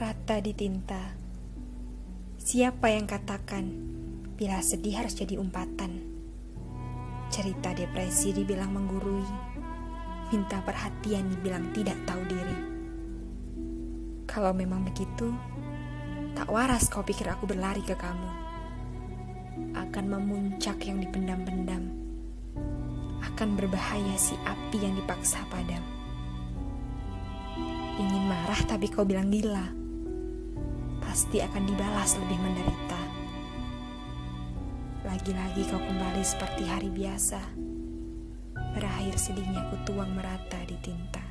Rata di tinta. Siapa yang katakan bila sedih harus jadi umpatan? Cerita depresi dibilang menggurui, minta perhatian dibilang tidak tahu diri. Kalau memang begitu, tak waras kau pikir aku berlari ke kamu. Akan memuncak yang dipendam-pendam. Akan berbahaya si api yang dipaksa padam. Ingin marah tapi kau bilang gila pasti akan dibalas lebih menderita. Lagi-lagi kau kembali seperti hari biasa, berakhir sedihnya ku tuang merata di tinta.